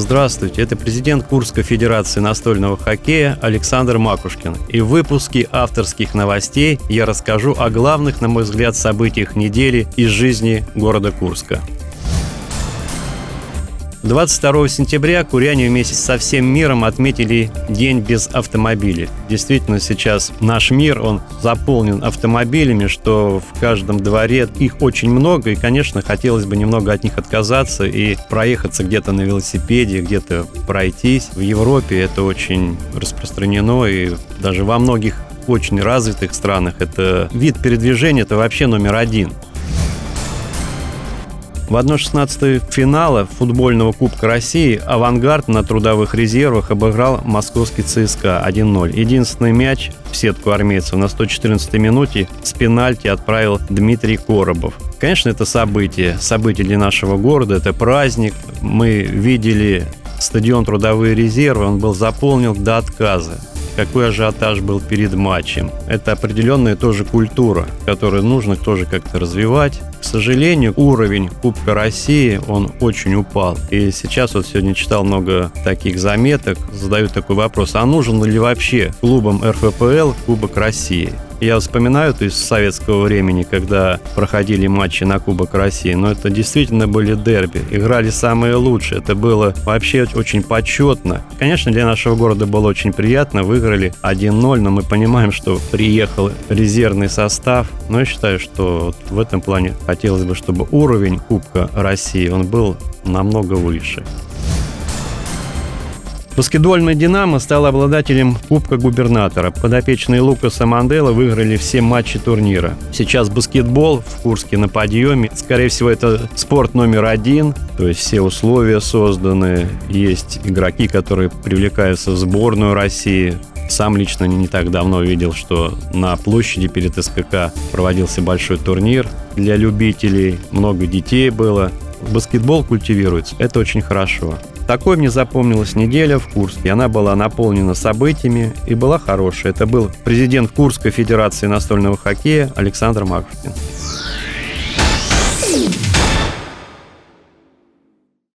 Здравствуйте, это президент Курской Федерации настольного хоккея Александр Макушкин. И в выпуске авторских новостей я расскажу о главных, на мой взгляд, событиях недели из жизни города Курска. 22 сентября куряне вместе со всем миром отметили День без автомобилей. Действительно, сейчас наш мир, он заполнен автомобилями, что в каждом дворе их очень много, и, конечно, хотелось бы немного от них отказаться и проехаться где-то на велосипеде, где-то пройтись. В Европе это очень распространено, и даже во многих очень развитых странах это вид передвижения, это вообще номер один. В 1-16 финала футбольного Кубка России «Авангард» на трудовых резервах обыграл московский ЦСКА 1-0. Единственный мяч в сетку армейцев на 114-й минуте с пенальти отправил Дмитрий Коробов. Конечно, это событие. Событие для нашего города, это праздник. Мы видели стадион «Трудовые резервы», он был заполнен до отказа какой ажиотаж был перед матчем. Это определенная тоже культура, которую нужно тоже как-то развивать. К сожалению, уровень Кубка России, он очень упал. И сейчас вот сегодня читал много таких заметок, задают такой вопрос, а нужен ли вообще клубам РФПЛ Кубок России? Я вспоминаю то с советского времени, когда проходили матчи на Кубок России, но это действительно были дерби. Играли самые лучшие. Это было вообще очень почетно. Конечно, для нашего города было очень приятно. Выиграли 1-0, но мы понимаем, что приехал резервный состав. Но я считаю, что в этом плане хотелось бы, чтобы уровень Кубка России, он был намного выше. Баскетбольный «Динамо» стал обладателем Кубка губернатора. Подопечные Лукаса Мандела выиграли все матчи турнира. Сейчас баскетбол в Курске на подъеме. Скорее всего, это спорт номер один. То есть все условия созданы. Есть игроки, которые привлекаются в сборную России. Сам лично не так давно видел, что на площади перед СКК проводился большой турнир для любителей. Много детей было баскетбол культивируется. Это очень хорошо. Такой мне запомнилась неделя в Курске. Она была наполнена событиями и была хорошая. Это был президент Курской Федерации настольного хоккея Александр Макушкин.